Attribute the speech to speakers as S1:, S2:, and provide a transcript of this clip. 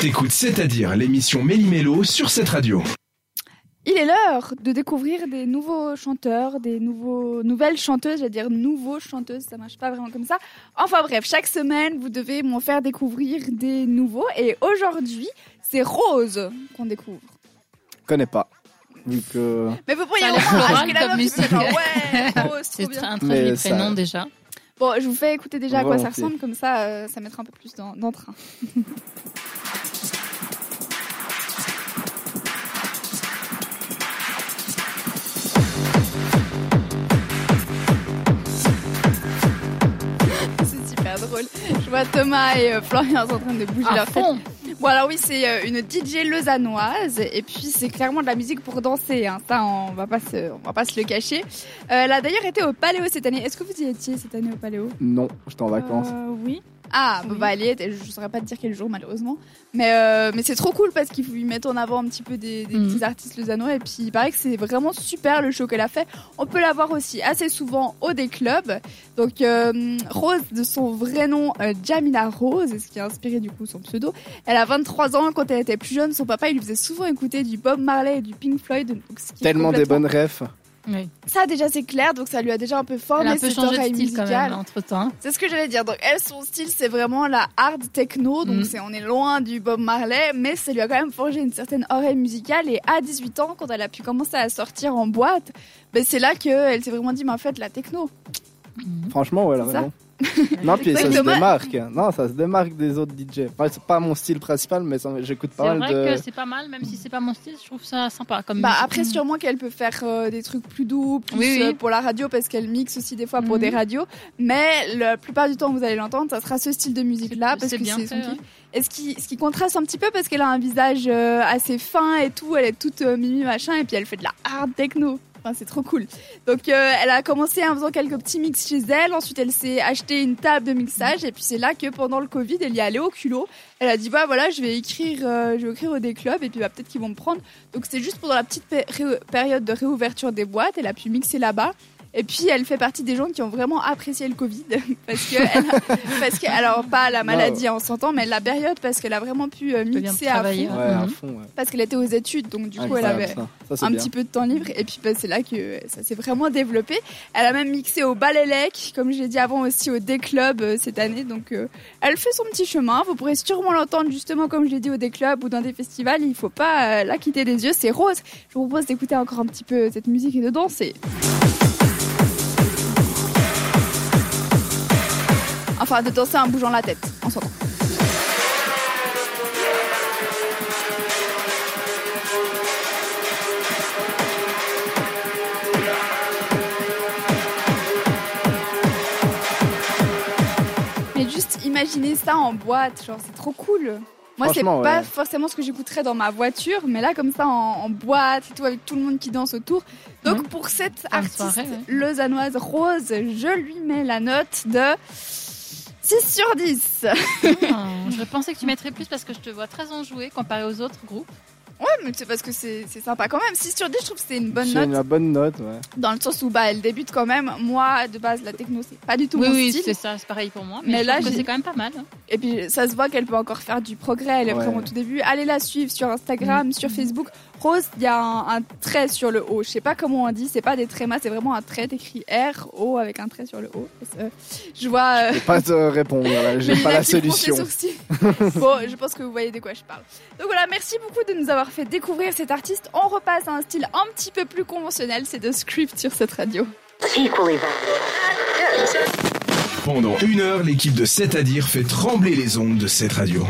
S1: T'écoutes C'est-à-dire l'émission Méli-Mélo sur cette radio.
S2: Il est l'heure de découvrir des nouveaux chanteurs, des nouveaux, nouvelles chanteuses, j'allais dire nouveaux chanteuses, ça marche pas vraiment comme ça. Enfin bref, chaque semaine, vous devez m'en faire découvrir des nouveaux. Et aujourd'hui, c'est Rose qu'on découvre.
S3: Je connais pas. Que...
S2: Mais vous pourriez
S4: Ça a
S2: au
S4: l'air
S2: moins
S4: floral
S2: acheter la
S4: comme musique.
S2: ouais, Rose,
S4: C'est un très prénom déjà.
S2: Bon, je vous fais écouter déjà à quoi ça ressemble, comme ça, euh, ça mettra un peu plus d'en- d'entrain. C'est super drôle. Je vois Thomas et euh, Florian en train de bouger
S4: À
S2: leur tête.
S4: fond.
S2: Bon alors oui, c'est euh, une DJ lausannoise et puis c'est clairement de la musique pour danser. Hein. Ça, on va pas se, on va pas se le cacher. Euh, elle a d'ailleurs été au Paléo cette année. Est-ce que vous y étiez cette année au Paléo?
S3: Non, j'étais en vacances.
S2: euh, Oui. Ah, bah,
S4: Oui.
S2: bah, elle y est. Je saurais pas te dire quel jour malheureusement. Mais euh, mais c'est trop cool parce qu'ils lui mettent en avant un petit peu des, des
S4: Mhm.
S2: petits artistes lausannois et puis il paraît que c'est vraiment super le show qu'elle a fait. On peut la voir aussi assez souvent au des clubs. Donc euh, Rose de son vrai nom euh, Jamila Rose, ce qui a inspiré du coup son pseudo. Elle a 23 ans. Quand elle était plus jeune, son papa il lui faisait souvent écouter du Bob Marley et du Pink Floyd. Donc, ce qui est
S3: Tellement des bonnes refs.
S4: Oui.
S2: Ça déjà c'est clair, donc ça lui a déjà un peu formé
S4: a un peu
S2: cette
S4: changé de
S2: oreille
S4: style quand
S2: musicale.
S4: même entre temps.
S2: C'est ce que j'allais dire. Donc elle, son style, c'est vraiment la hard techno. Donc c'est, on est loin du Bob Marley, mais ça lui a quand même forgé une certaine oreille musicale. Et à 18 ans, quand elle a pu commencer à sortir en boîte, ben c'est là qu'elle s'est vraiment dit, mais en fait, la techno.
S3: Franchement, ouais, elle a
S2: ça.
S3: non, puis ça se démarque. Non, ça se démarque des autres DJ. Enfin, c'est pas mon style principal, mais ça- j'écoute
S4: C'est
S3: pas
S4: vrai
S3: mal de.
S4: que c'est pas mal, même si c'est pas mon style, je trouve ça sympa. Comme
S2: Bah
S4: musique.
S2: après, sûrement qu'elle peut faire euh, des trucs plus doux, plus
S4: Oui, oui.
S2: euh, pour la radio, parce qu'elle mixe aussi des fois pour
S4: Mhm.
S2: des radios. Mais la plupart du temps, vous allez l'entendre, ça sera ce style de musique-là,
S4: C'est-
S2: parce
S4: c'est
S2: que
S4: bien
S2: c'est son
S4: ouais.
S2: Et ce qui, ce qui contraste un petit peu parce qu'elle a un visage euh, assez fin et tout, elle est toute euh, mimi machin et puis elle fait de la hard techno. C'est trop cool. Donc euh, elle a commencé en faisant quelques petits mix chez elle, ensuite elle s'est acheté une table de mixage et puis c'est là que pendant le Covid, elle y est allée au culot. Elle a dit bah voilà, je vais écrire euh, je vais écrire des clubs et puis bah, peut-être qu'ils vont me prendre. Donc c'est juste pendant la petite période de réouverture des boîtes, elle a pu mixer là-bas. Et puis elle fait partie des gens qui ont vraiment apprécié le Covid parce que elle a- parce que alors pas la maladie en s'entend mais la période parce qu'elle a vraiment pu euh, mixer à fond
S3: Ouais, à
S4: Mhm.
S3: fond, ouais.
S2: parce qu'elle était aux études donc du coup elle avait
S3: ça. Ça, c'est
S2: un
S3: bien.
S2: petit peu de temps libre et puis bah, c'est là que ça s'est vraiment développé. Elle a même mixé au Balélec, comme j'ai dit avant aussi au D-Club euh, cette année. Donc euh, elle fait son petit chemin. Vous pourrez sûrement l'entendre justement comme je l'ai dit au D-Club ou dans des festivals. Il faut pas euh, la quitter des yeux. C'est Rose. Je vous propose d'écouter encore un petit peu cette musique et de danser. Enfin, de danser en bougeant la tête, en s'entend. Mais juste imaginez ça en boîte, genre c'est trop cool. Moi, c'est pas
S3: ouais.
S2: forcément ce que j'écouterais dans ma voiture, mais là, comme ça, en, en boîte et tout, avec tout le monde qui danse autour. Donc,
S4: Ouais.
S2: pour cette artiste
S4: soirée, ouais.
S2: lausannoise Rose, je lui mets la note de 6 sur 10.
S4: Ah, je pensais que tu mettrais plus parce que je te vois très enjoué comparé aux autres groupes.
S2: Ouais, mais c'est parce que c'est c'est sympa quand même. 6 sur 10, je trouve que c'est une bonne
S3: C'est
S2: note.
S3: une bonne note, ouais.
S2: Dans le sens où bah, elle débute quand même. Moi, de base, la techno, c'est pas du tout
S4: Oui,
S2: mon
S4: oui,
S2: style.
S4: c'est ça, c'est pareil pour moi. Mais,
S2: Mais
S4: je
S2: là,
S4: trouve que
S2: j'ai-
S4: c'est quand même pas mal.
S2: Et puis ça se voit qu'elle peut encore faire du progrès. Elle est
S3: Ouais.
S2: vraiment au tout début. Allez la suivre sur Instagram,
S4: Mm.
S2: sur Facebook. Rose, il y a un, un trait sur le haut. Je sais pas comment on dit. C'est pas des trémas, c'est vraiment un trait écrit R O avec un trait sur le haut. Euh, Je vois. euh,
S3: Je peux pas te répondre, là. J'ai pas la solution.
S2: bon, je pense que vous voyez de quoi je parle. Donc voilà, merci beaucoup de nous avoir fait découvrir cet artiste. On repasse à un style un petit peu plus conventionnel. C'est de script sur cette radio.
S1: Pendant une heure, l'équipe de C'est à dire fait trembler les ondes de cette radio.